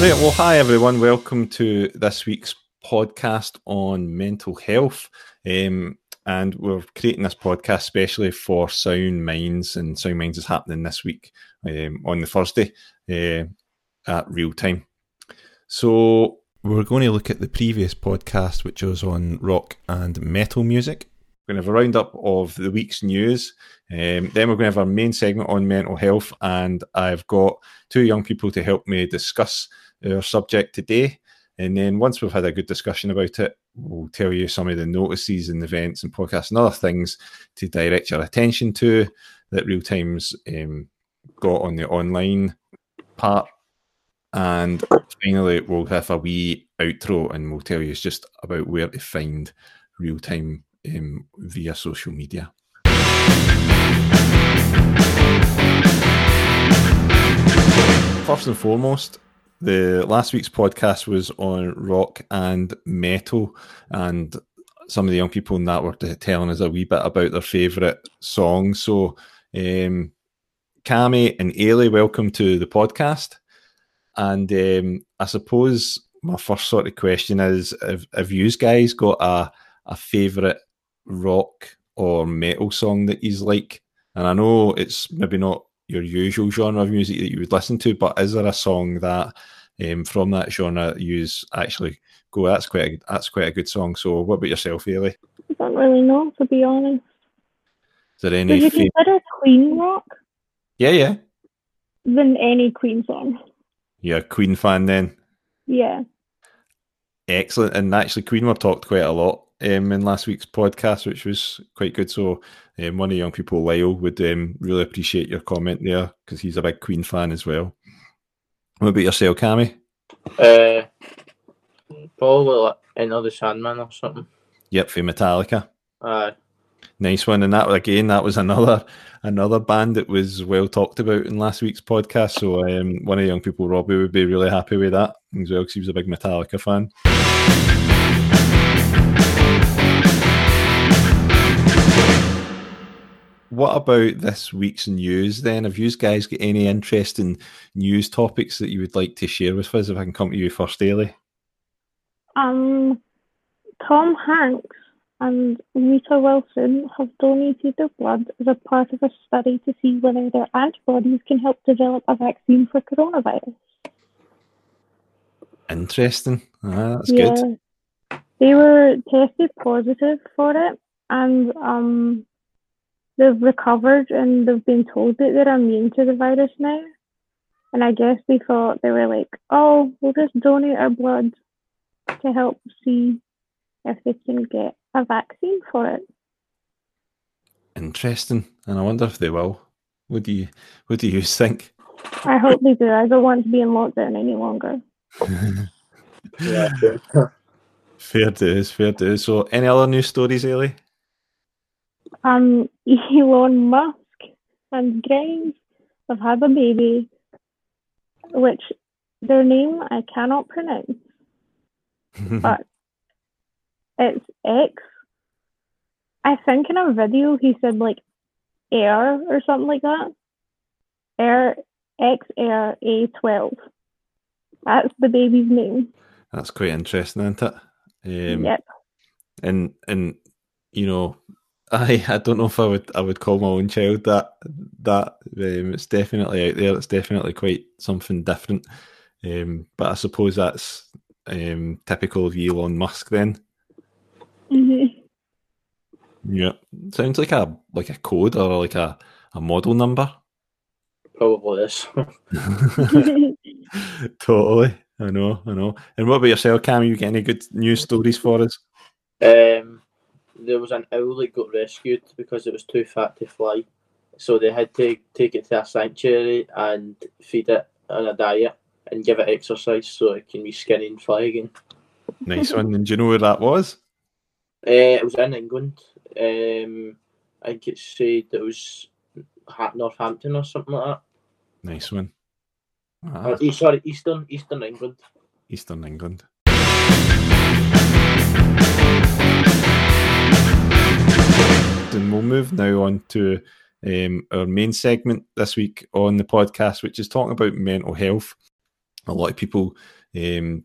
Right, well, hi everyone. Welcome to this week's podcast on mental health. Um, and we're creating this podcast especially for Sound Minds, and Sound Minds is happening this week um, on the Thursday uh, at real time. So, we're going to look at the previous podcast, which was on rock and metal music. We're going to have a roundup of the week's news. Um, then we're going to have our main segment on mental health, and I've got two young people to help me discuss our subject today. And then once we've had a good discussion about it, we'll tell you some of the notices and events and podcasts and other things to direct your attention to that Real Times um, got on the online part. And finally, we'll have a wee outro and we'll tell you just about where to find Real Time um, via social media. First and foremost, the last week's podcast was on rock and metal, and some of the young people in that were telling us a wee bit about their favourite songs. So, um, Cami and Ailey, welcome to the podcast. And um, I suppose my first sort of question is: Have, have you guys got a a favourite rock or metal song that you like? And I know it's maybe not your usual genre of music that you would listen to, but is there a song that um, from that genre you actually go, that's quite a, that's quite a good song. So what about yourself, Ailey? I don't really know, to be honest. Is there any? Would you consider Queen rock? Yeah, yeah. Than any Queen song. You're a Queen fan then? Yeah. Excellent. And actually, Queen were talked quite a lot um, in last week's podcast, which was quite good. So, um, one of the young people, Lyle, would um, really appreciate your comment there because he's a big Queen fan as well. What about yourself, Cammy? Uh, probably like Enter Sandman or something. Yep, for Metallica. Aye. Nice one. And that again, that was another another band that was well talked about in last week's podcast. So um, one of the young people, Robbie, would be really happy with that as well because he was a big Metallica fan. What about this week's news then? Have you guys got any interesting news topics that you would like to share with us? If I can come to you first, Daly. Um, Tom Hanks and Rita Wilson have donated their blood as a part of a study to see whether their antibodies can help develop a vaccine for coronavirus. Interesting. Ah, that's yeah. good. They were tested positive for it and um, they've recovered and they've been told that they're immune to the virus now. And I guess they thought they were like, oh, we'll just donate our blood to help see if they can get a vaccine for it. Interesting. And I wonder if they will. What do you what do you think? I hope they do. I don't want to be in lockdown any longer. Yeah. Fair dues, fair dues. So any other news stories, Ailey? Um, Elon Musk and Grimes have had a baby, which their name I cannot pronounce, but it's X. I think in a video he said like Air or something like that. Air X Air A twelve. That's the baby's name. That's quite interesting, isn't it? Um, yep. And and you know, I I don't know if I would I would call my own child that that um, it's definitely out there. It's definitely quite something different. Um, but I suppose that's um, typical of Elon Musk then. Mhm. Yeah, sounds like a like a code or like a, a model number. Probably is. totally, I know, I know. And what about yourself, Cam? You get any good news stories for us? Um, there was an owl that got rescued because it was too fat to fly. So they had to take it to a sanctuary and feed it on a diet and give it exercise so it can be skinny and fly again. Nice one. And do you know where that was? Uh, it was in England. Um, I think it said it was Northampton or something like that. Nice one. Ah, eh, sorry, Eastern Eastern England. Eastern England. And we'll move now on to um, our main segment this week on the podcast, which is talking about mental health. a lot of people um,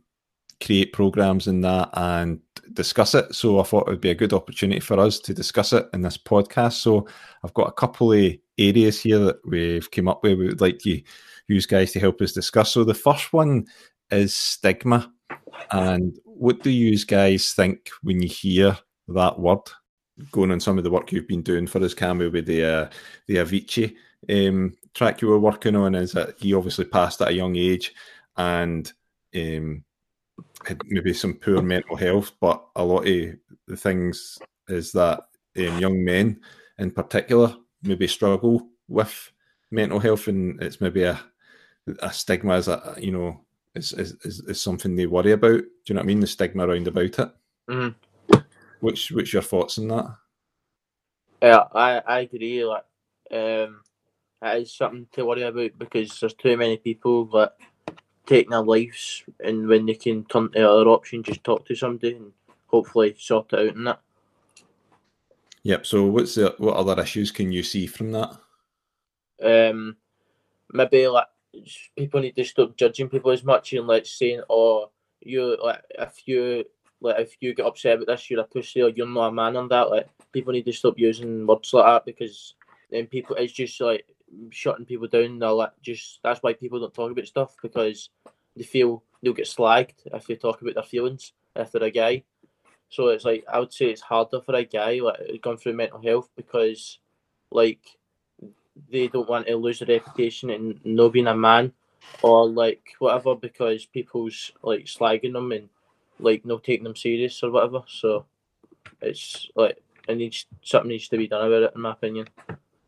create programs in that and discuss it. So I thought it would be a good opportunity for us to discuss it in this podcast. So I've got a couple of areas here that we've came up with. We would like you, you guys to help us discuss. So the first one is stigma. And what do you guys think when you hear that word? Going on some of the work you've been doing for us, Cammy, with the uh, the Avicii um, track you were working on, is that he obviously passed at a young age, and um, had maybe some poor mental health, but a lot of the things is that um, young men in particular maybe struggle with mental health, and it's maybe a a stigma as a you know is, is, is, is something they worry about. Do you know what I mean? The stigma around about it. Mm-hmm. Which what's your thoughts on that? Yeah, I, I agree. Like, um, it is something to worry about because there's too many people that taking their lives, and when they can turn to other options, just talk to somebody and hopefully sort it out in that. Yep. So, what's the what other issues can you see from that? Um, maybe like people need to stop judging people as much and like saying, "Oh, you like if you like if you get upset about this, you're a pussy or you're not a man," on that like people need to stop using words like that because then people it's just like shutting people down. They're like just that's why people don't talk about stuff because they feel they'll get slagged if they talk about their feelings if they're a guy. So it's like I would say it's harder for a guy like going through mental health because like they don't want to lose their reputation and no being a man or like whatever because people's like slagging them and like no taking them serious or whatever. So it's like it needs something needs to be done about it in my opinion.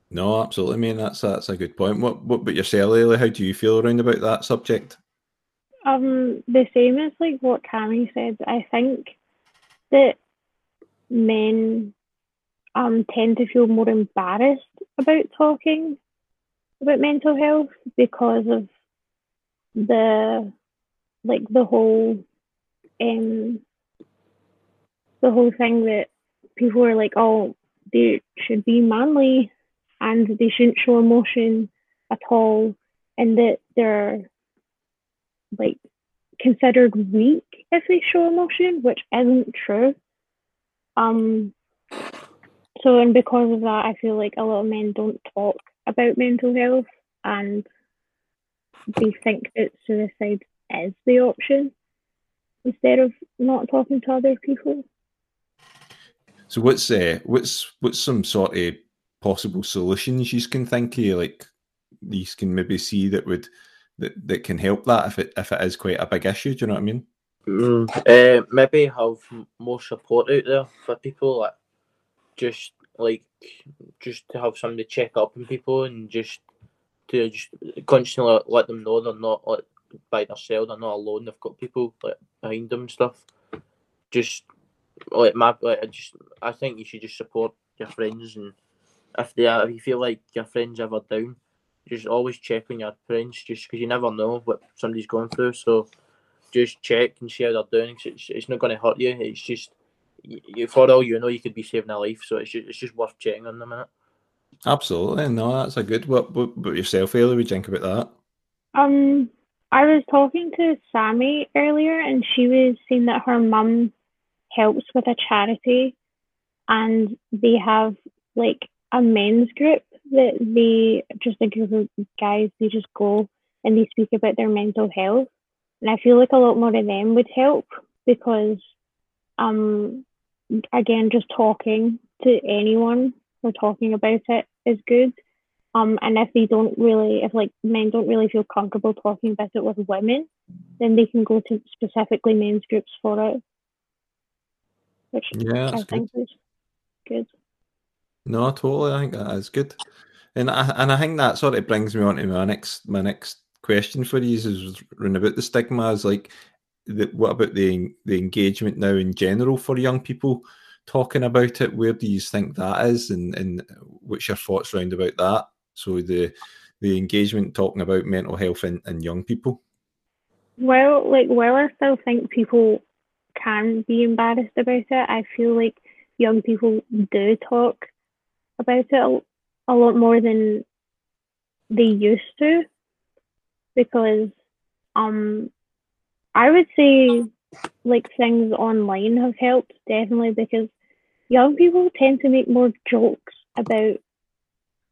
No, absolutely, man. That's that's a good point. What what about yourself, Lily? How do you feel around about that subject? Um, the same as like what Cammy said. I think that men um tend to feel more embarrassed about talking about mental health because of the like the whole um the whole thing that people are like, oh, they should be manly and they shouldn't show emotion at all, and that they're like considered weak if they show emotion, which isn't true. Um, so, and because of that, I feel like a lot of men don't talk about mental health and they think that suicide is the option instead of not talking to other people. So, what's uh, what's what's some sort of possible solutions you can think of, like you can maybe see that would that, that can help that if it if it is quite a big issue. Do you know what I mean? Mm, uh, maybe have more support out there for people, like just like just to have somebody check up on people and just to just constantly let them know they're not like by themselves, they're not alone. They've got people like behind them and stuff. Just like my, like I just I think you should just support your friends and if they are, if you feel like your friends ever down, just always check on your friends, just because you never know what somebody's going through. So just check and see how they're doing. It's, it's not going to hurt you. It's just you, for all you know, you could be saving a life. So it's just, it's just worth checking on them. Minute. Absolutely, no, that's a good. What, what, what yourself, Ailey? Would you think about that? Um, I was talking to Sammy earlier, and she was saying that her mum helps with a charity, and they have like a men's group that they just a group of guys they just go and they speak about their mental health. And i feel like a lot more of them would help because um again just talking to anyone or talking about it is good um and if they don't really if like men don't really feel comfortable talking about it with women then they can go to specifically men's groups for it which yeah, I think good. is good no, totally. I think that is good, and I and I think that sort of brings me on to my next my next question for you is run about the stigma. Is like, the, what about the the engagement now in general for young people talking about it? Where do you think that is, and and what's your thoughts around about that? So the the engagement talking about mental health in, in young people. Well, like while I still think people can be embarrassed about it, I feel like young people do talk about it a, lot more than they used to because Um, I would say like things online have helped definitely because young people tend to make more jokes about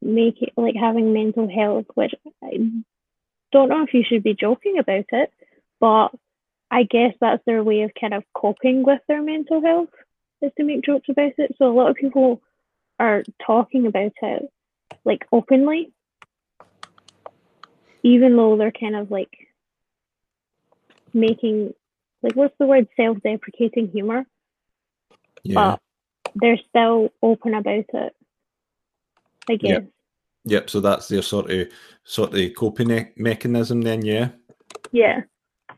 making like having mental health, which I don't know if you should be joking about it, but I guess that's their way of kind of coping with their mental health is to make jokes about it. So a lot of people are talking about it like openly, even though they're kind of like making like what's the word self-deprecating humor Yeah. but they're still open about it i guess Yep. Yep. So that's their sort of sort of coping me- mechanism. Then, yeah. yeah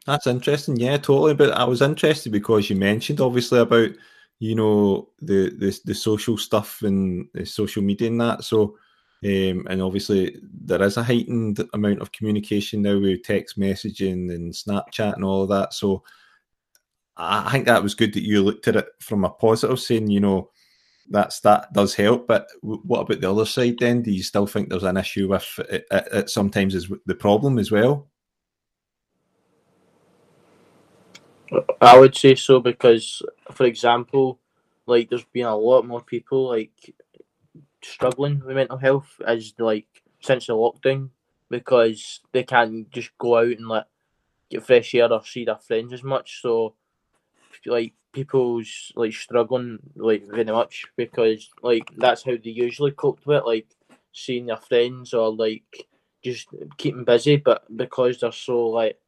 That's interesting. Yeah, totally. But I was interested because you mentioned obviously about you know the the, the social stuff and the social media and that. So, um, and obviously there is a heightened amount of communication now with text messaging and Snapchat and all of that. So, I I think that was good that you looked at it from a positive, saying you know that's that does help. But what about the other side? Then, do you still think there's an issue with it, it, it sometimes is the problem as well? I would say so because, for example, like there's been a lot more people like struggling with mental health as like since the lockdown because they can't just go out and like get fresh air or see their friends as much. So like people's like struggling like very much because like that's how they usually cope with it, like seeing their friends or like just keeping busy. But because they're so like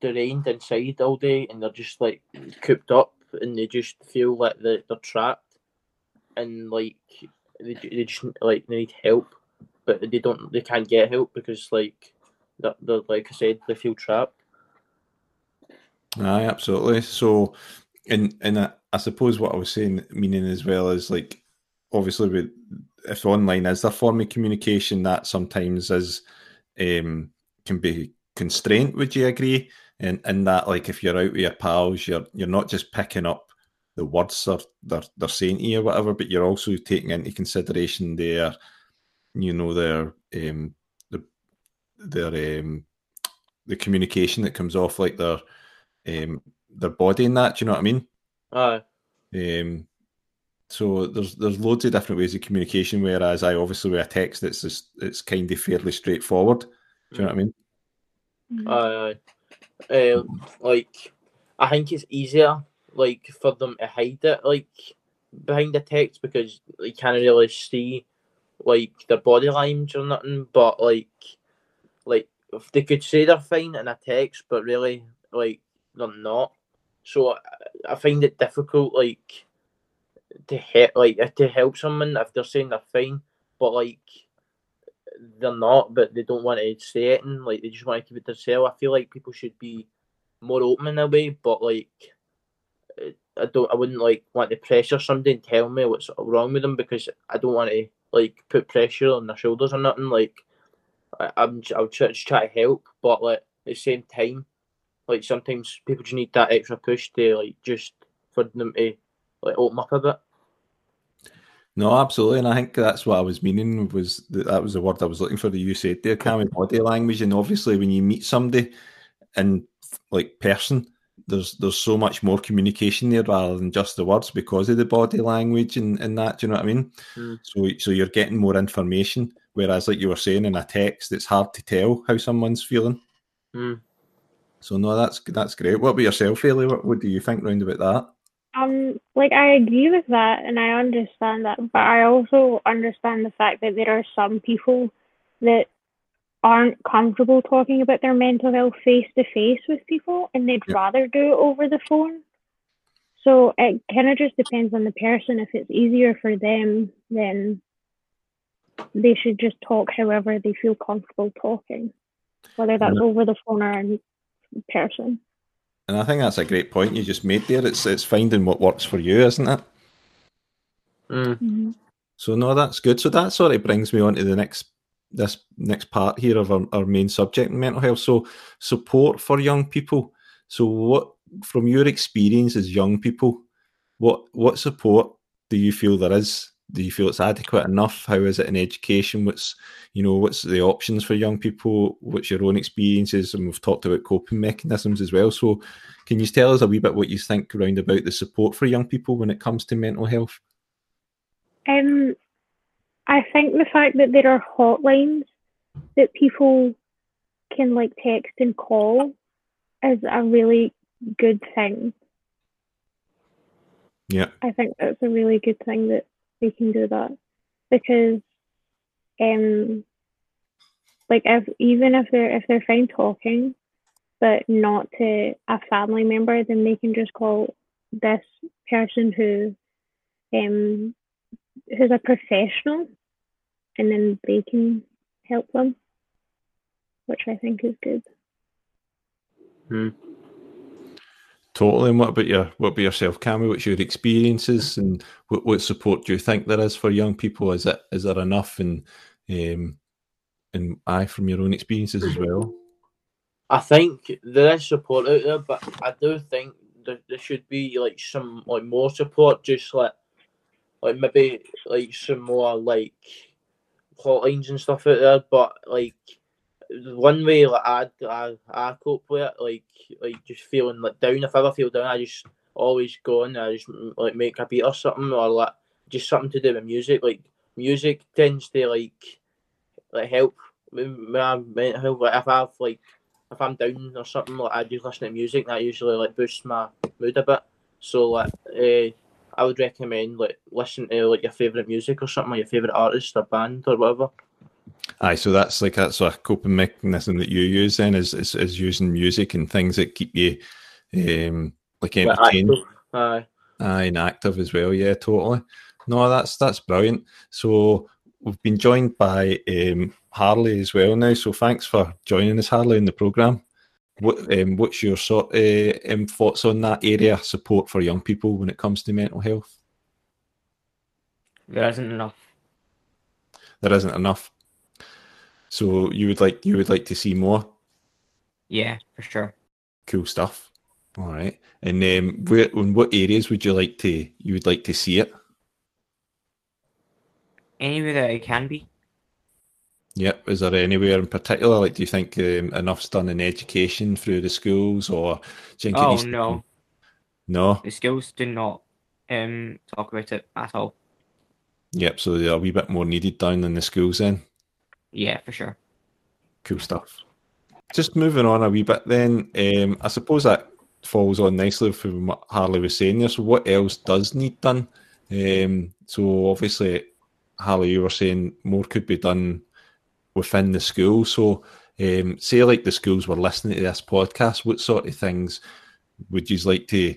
drained inside all day and they're just like cooped up and they just feel like they, they're trapped and like they, they just like they need help but they don't they can't get help because like they're, they're like I said they feel trapped Aye, absolutely. So, and and I, I suppose what I was saying, meaning as well is like, obviously, with if online is a form of communication, that sometimes is um, can be constraint. Would you agree? And and that like if you're out with your pals, you're you're not just picking up the words they're they're, they're saying to you or whatever, but you're also taking into consideration their, you know, their um the their um the communication that comes off like their um, their body in that. Do you know what I mean? aye Um, so there's there's loads of different ways of communication. Whereas I obviously with a text, it's just it's kind of fairly straightforward. Do you know what I mean? aye aye uh, like I think it's easier like for them to hide it like behind the text because you can't really see like their body language or nothing but like like if they could say they're fine in a text but really like they're not so I, find it difficult like to help like to help someone if they're saying they're fine but like they're not but they don't want to say it and like they just want to keep it to themselves. I feel like people should be more open in a way but like I don't I wouldn't like want to pressure somebody and tell me what's wrong with them because I don't want to like put pressure on their shoulders or nothing like I, I'm I'll just try to help but like at the same time like sometimes people just need that extra push to like just for them to like open up a bit No, absolutely, and I think that's what I was meaning was that, that was the word I was looking for. That you said there, Cammy, body language, and obviously when you meet somebody in like person, there's there's so much more communication there rather than just the words because of the body language and, and that. Do you know what I mean? Mm. So so you're getting more information, whereas like you were saying in a text, it's hard to tell how someone's feeling. Mm. So no, that's that's great. What about yourself, Haley? What, what do you think round about that? Um, like I agree with that and I understand that, but I also understand the fact that there are some people that aren't comfortable talking about their mental health face to face with people and they'd Yep. rather do it over the phone. So it kind of just depends on the person. If it's easier for them, then they should just talk however they feel comfortable talking, whether that's over the phone or in person. And I think that's a great point you just made there. It's it's finding what works for you, isn't it? Mm. So no, that's good. So that sort of brings me on to the next this next part here of our, our main subject, mental health. So support for young people. So what from your experience as young people, what what support do you feel there is do you feel it's adequate enough? How is it in education? What's you know what's the options for young people? What's your own experiences? And we've talked about coping mechanisms as well. So, can you tell us a wee bit what you think around about the support for young people when it comes to mental health? Um, I think the fact that there are hotlines that people can like text and call is a really good thing. Yeah. I think that's a really good thing that we can do that because um like if even if they're if they're fine talking but not to a family member then they can just call this person who um who's a professional and then they can help them which I think is good. Hmm. Totally. And what about your what about yourself, Cammy? What's your experiences and what, what support do you think there is for young people? Is it is there enough and um and I from your own experiences as well? I think there is support out there, but I do think there, there should be like some like more support, just like like maybe like some more like hotlines and stuff out there. But like one way like I I, I cope with it, like like just feeling like down. If I ever feel down, I just always go and I just like make a beat or something, or like just something to do with music. Like music tends to like like help my mental. Like if I've like if I'm down or something, like I just listen to music, that usually like boosts my mood a bit. So like uh, I would recommend like listen to like your favorite music or something, or your favorite artist or band or whatever. Aye, so that's like that's a coping mechanism that you use then is is, is using music and things that keep you um like entertained. Aye. Aye, and active as well. Yeah, totally. No, that's that's brilliant. So we've been joined by um, Harley as well now. So thanks for joining us, Harley, in the program. What um, what's your sort of um, thoughts on that area support for young people when it comes to mental health? There isn't enough. There isn't enough. So you would like you would like to see more? Yeah, for sure. Cool stuff. All right. And um, where in what areas would you like to you would like to see it? Anywhere that it can be. Yep. Is there anywhere in particular? Like, do you think um, enough's done in education through the schools, or do you think Oh no, no? the schools do not um talk about it at all. Yep. So they're a wee bit more needed down in the schools then. Yeah, for sure. Cool stuff. Just moving on a wee bit then, um, I suppose that falls on nicely from what Harley was saying there. So, what else does need done? Um, so, obviously, Harley, you were saying more could be done within the school. So, um, say like the schools were listening to this podcast, what sort of things would you like to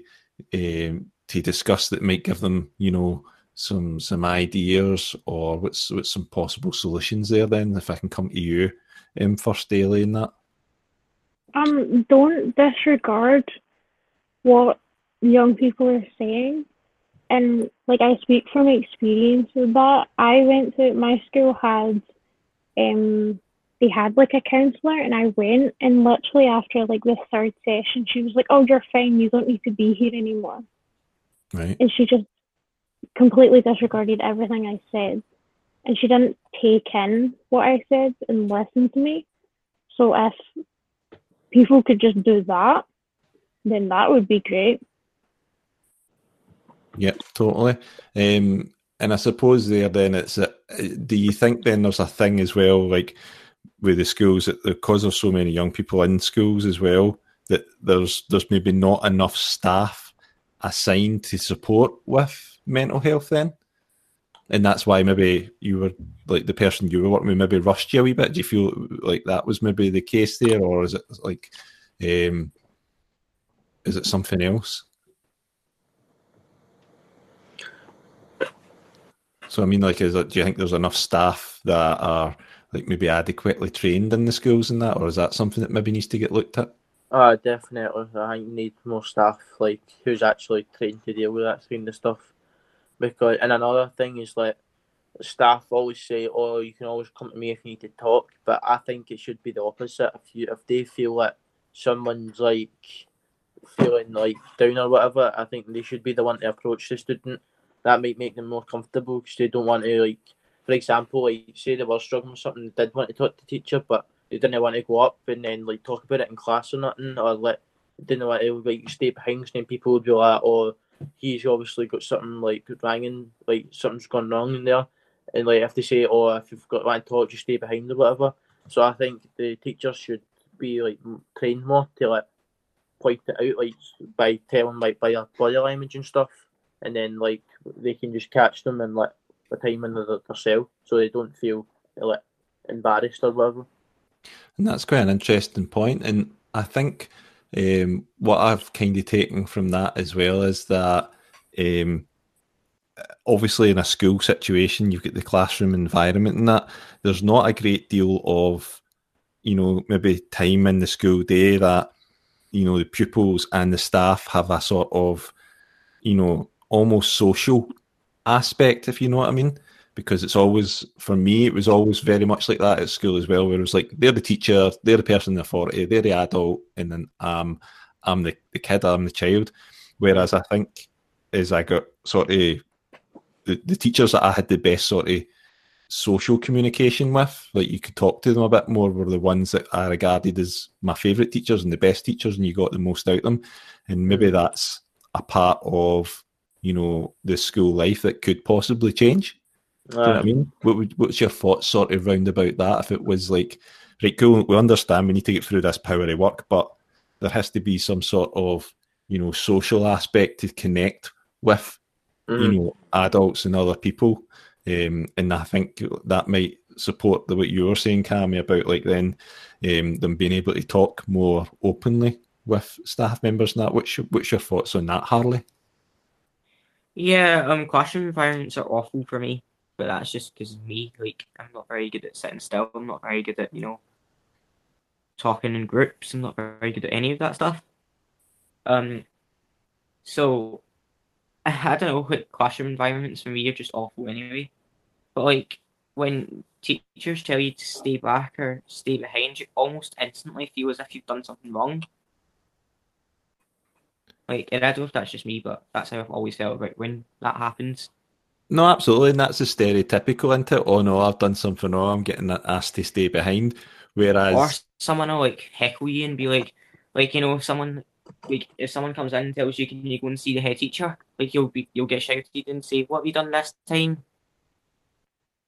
um, to discuss that might give them, you know, some some ideas or what's what's some possible solutions there? Then, if I can come to you um, first, daily in that. Um, don't disregard what young people are saying. And like I speak from experience with that. I went to my school had um they had like a counselor and I went and literally after like the third session she was like, Oh, you're fine, you don't need to be here anymore. Right. And she just completely disregarded everything I said. And she didn't take in what I said and listen to me. So if people could just do that, then that would be great. Yep, totally. Um, and I suppose there then it's a, do you think then there's a thing as well like with the schools that because there's so many young people in schools as well that there's there's maybe not enough staff assigned to support with mental health then? And that's why maybe you were like the person you were working with maybe rushed you a wee bit. Do you feel like that was maybe the case there, or is it like um is it something else? So I mean, like, is it, do you think there's enough staff that are like maybe adequately trained in the schools and that, or is that something that maybe needs to get looked at? Uh, definitely. I think need more staff like who's actually trained to deal with that kind of stuff. Because and another thing is like staff always say, "Oh, you can always come to me if you need to talk," but I think it should be the opposite. If you if they feel like someone's like feeling like down or whatever, I think they should be the one to approach the student that might make them more comfortable because they don't want to like, for example, like say they were struggling with something, they did want to talk to the teacher, but they didn't want to go up and then like talk about it in class or nothing, or like didn't want to like stay behind. And people would be like, "Oh, he's obviously got something like banging, like something's gone wrong in there." And like if they say, "Oh, if you've got to talk, just stay behind or whatever." So I think the teachers should be like trained more to like point it out, like by telling like by their body language and stuff, and then like they can just catch them and like the time in their cell, so they don't feel like embarrassed or whatever. And that's quite an interesting point, and I think um, what I've kind of taken from that as well is that um, obviously in a school situation, you've got the classroom environment and that there's not a great deal of, you know, maybe time in the school day that, you know, the pupils and the staff have a sort of, you know, almost social aspect, if you know what I mean. Because it's always, for me, it was always very much like that at school as well, where it was like they're the teacher, they're the person in authority, they're the adult, and then um, I'm the, the kid, I'm the child. Whereas I think as I got sort of the, the teachers that I had the best sort of social communication with, like you could talk to them a bit more, were the ones that I regarded as my favourite teachers and the best teachers, and you got the most out of them. And maybe mm. that's a part of you know the school life that could possibly change. Do you know what I mean? What would, what's your thoughts sort of round about that? If it was like, right, cool, we understand we need to get through this power of work, but there has to be some sort of you know social aspect to connect with mm. you know adults and other people um, and I think that might support the what you were saying, Cami, about like then um, them being able to talk more openly with staff members and that. What's your, what's your thoughts on that, Harley? Yeah, um, classroom environments are awful for me, but that's just because me. Like, I'm not very good at sitting still. I'm not very good at you know talking in groups. I'm not very good at any of that stuff. Um, so I don't know, like classroom environments for me are just awful anyway. But like when teachers tell you to stay back or stay behind, you almost instantly feel as if you've done something wrong. Like, and I don't know if that's just me, but that's how I've always felt about when that happens. No, absolutely, and that's a stereotypical into. Oh no, I've done something wrong. I'm getting asked to stay behind. Whereas, or someone will like heckle you and be like, like you know, someone like if someone comes in and tells you can you go and see the head teacher, like you'll be you'll get shouted and say, "What have you done this time?"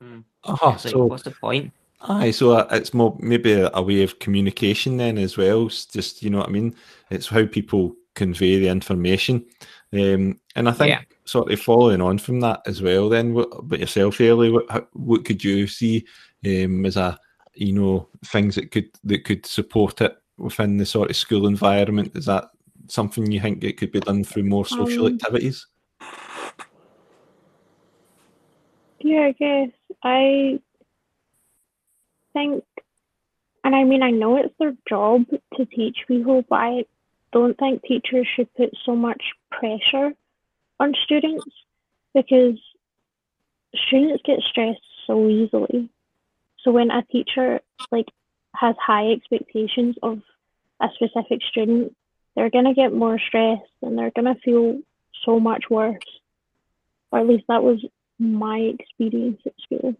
Hmm. Uh-huh, like, so, what's the point? Aye, so uh, it's more maybe a way of communication then as well. It's just you know what I mean. It's how people convey the information, um, and I think yeah. sort of following on from that as well. Then, what about yourself, Ellie? What, what could you see um, as a you know things that could that could support it within the sort of school environment? Is that something you think it could be done through more social um, activities? Yeah, I guess I think, and I mean, I know it's their job to teach people, but I don't think teachers should put so much pressure on students because students get stressed so easily. So when a teacher like has high expectations of a specific student, they're going to get more stressed and they're going to feel so much worse. Or at least that was my experience at school.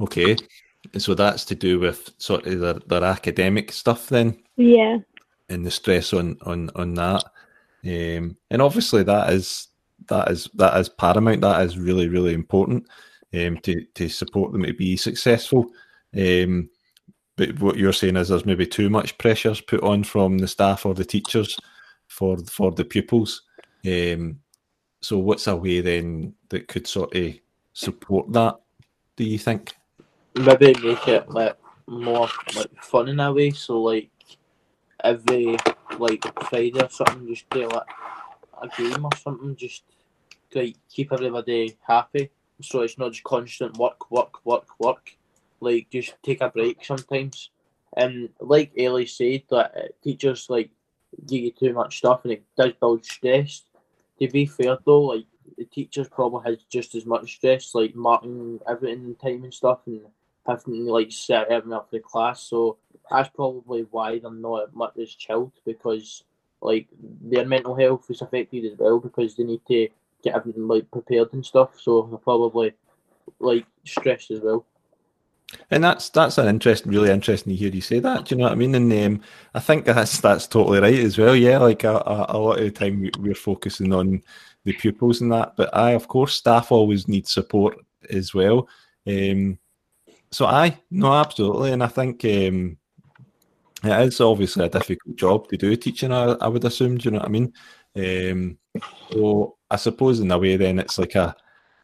Okay. So that's to do with sort of their, their academic stuff then? Yeah. And the stress on, on, on that. Um, and obviously that is that is that is paramount. That is really, really important um, to, to support them to be successful. Um, but what you're saying is there's maybe too much pressures put on from the staff or the teachers for for the pupils. Um, so what's a way then that could sort of support that? Do you think? Maybe make it like more like fun in a way. So like every like Friday or something, just do like a game or something. Just like keep everybody happy. So it's not just constant work, work, work, work like just take a break sometimes. And like Ellie said, that uh, teachers like give you too much stuff and it does build stress. To be fair though, like the teachers probably has just as much stress, like marking everything in time and stuff, and having like set everything up for the class. So that's probably why they're not much as chilled because like their mental health is affected as well because they need to get everything like prepared and stuff. So they're probably like stressed as well. And that's that's an interesting, really interesting to hear you say that. Do you know what I mean? And um, I think that's that's totally right as well. Yeah, like a, a, a lot of the time we, we're focusing on the pupils and that, but I, of course, staff always need support as well. Um, so I no, absolutely, and I think um, it is obviously a difficult job to do teaching. I, I would assume. Do you know what I mean? Um, so I suppose in a way, then it's like a,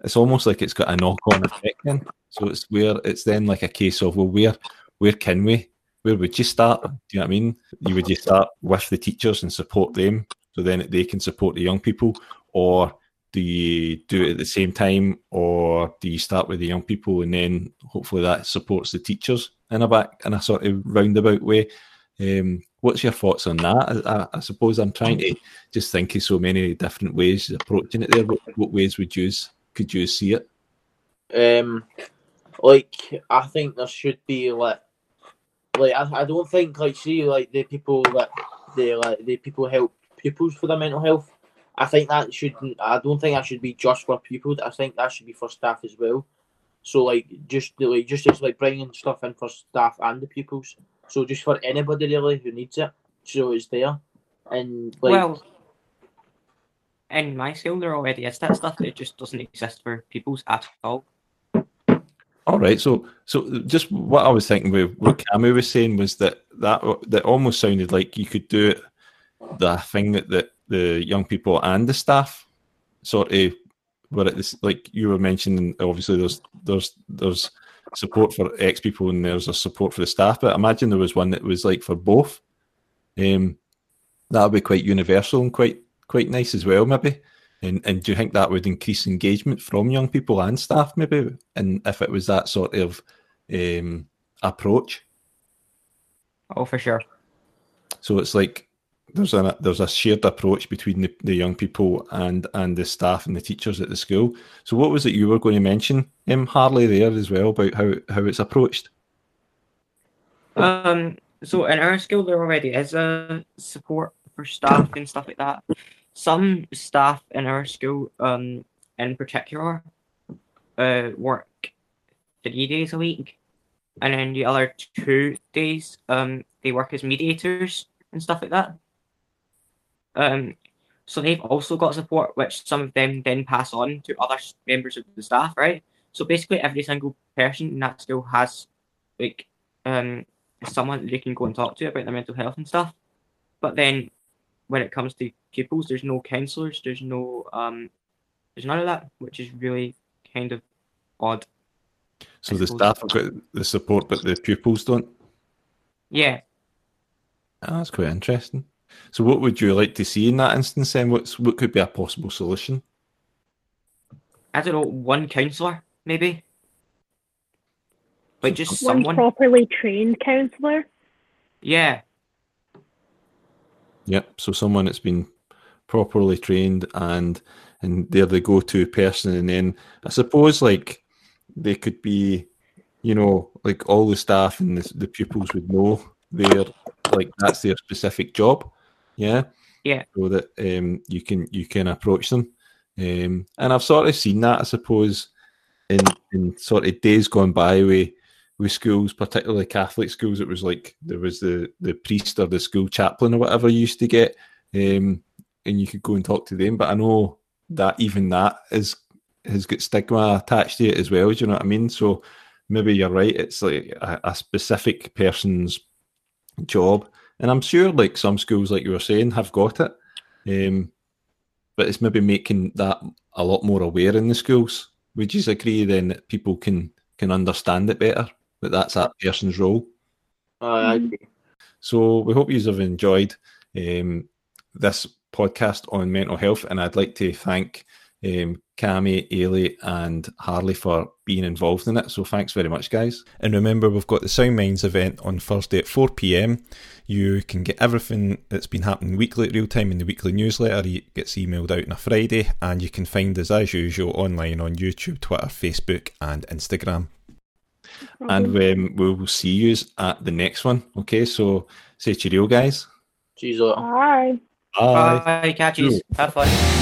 it's almost like it's got a knock-on effect. Then, so it's where it's then like a case of well, where where can we, where would you start? Do you know what I mean? You would you start with the teachers and support them, so then they can support the young people, or do you do it at the same time, or do you start with the young people and then hopefully that supports the teachers in a back in a sort of roundabout way? Um, what's your thoughts on that? I, I, suppose I'm trying to just think of so many different ways approaching it. There, what, what ways would you could you see it? Um, like I think there should be like, like I, I don't think like see like the people that they like the people help pupils for their mental health. I think that shouldn't. I don't think that should be just for pupils. I think that should be for staff as well. So like just like just as like bringing stuff in for staff and the pupils. So just for anybody really who needs it, so it's there. And like, well, in my school there already is that stuff. It just doesn't exist for pupils at all. All right, so so just what I was thinking with what Cammy was saying was that that that almost sounded like you could do it the thing that, that the young people and the staff sort of were at this like you were mentioning obviously there's there's there's support for ex people and there's a support for the staff. But I imagine there was one that was like for both. Um, that would be quite universal and quite quite nice as well, maybe. And and do you think that would increase engagement from young people and staff, maybe? And if it was that sort of um, approach. Oh, for sure. So it's like there's a there's a shared approach between the, the young people and and the staff and the teachers at the school. So what was it you were going to mention, um, Harley, there as well about how how it's approached? Um. So in our school, there already is a support for staff and stuff like that. Some staff in our school, um, in particular, uh, work three days a week, and then the other two days, um, they work as mediators and stuff like that. Um, so they've also got support, which some of them then pass on to other members of the staff, right? So basically, every single person in that school has like um someone they can go and talk to about their mental health and stuff. But then, when it comes to pupils, there's no counsellors, there's no um, there's none of that, which is really kind of odd. So the staff have got the support, but the pupils don't. Yeah. Oh, that's quite interesting. So, what would you like to see in that instance? Then, what's what could be a possible solution? I don't know. One counsellor, maybe. Like just one someone properly trained counsellor. Yeah. Yep. So someone that's been properly trained and and they're the go-to person, and then I suppose like they could be, you know, like all the staff and the, the pupils would know they're like that's their specific job. Yeah. Yeah. So that um, you can you can approach them. Um, and I've sort of seen that, I suppose, in in sort of days gone by with with schools, particularly Catholic schools. It was like there was the the priest or the school chaplain or whatever you used to get, um, and you could go and talk to them. But I know that even that is has got stigma attached to it as well. Do you know what I mean? So maybe you're right. It's like a, a specific person's job and I'm sure, like some schools, like you were saying, have got it. Um, but it's maybe making that a lot more aware in the schools. Would you agree then that people can can understand it better? That that's that person's role. I agree. So we hope you have enjoyed um, this podcast on mental health, and I'd like to thank um, Cammy, Ailey, and Harley for being involved in it. So thanks very much, guys. And remember, we've got the Sound Minds event on Thursday at 4 pm. You can get everything that's been happening weekly at real time in the weekly newsletter. It gets emailed out on a Friday, and you can find us as usual online on YouTube, Twitter, Facebook, and Instagram. And um, we will see you at the next one. Okay, so say cheerio, guys. Cheers. Bye. Bye. Bye, catches. Have fun.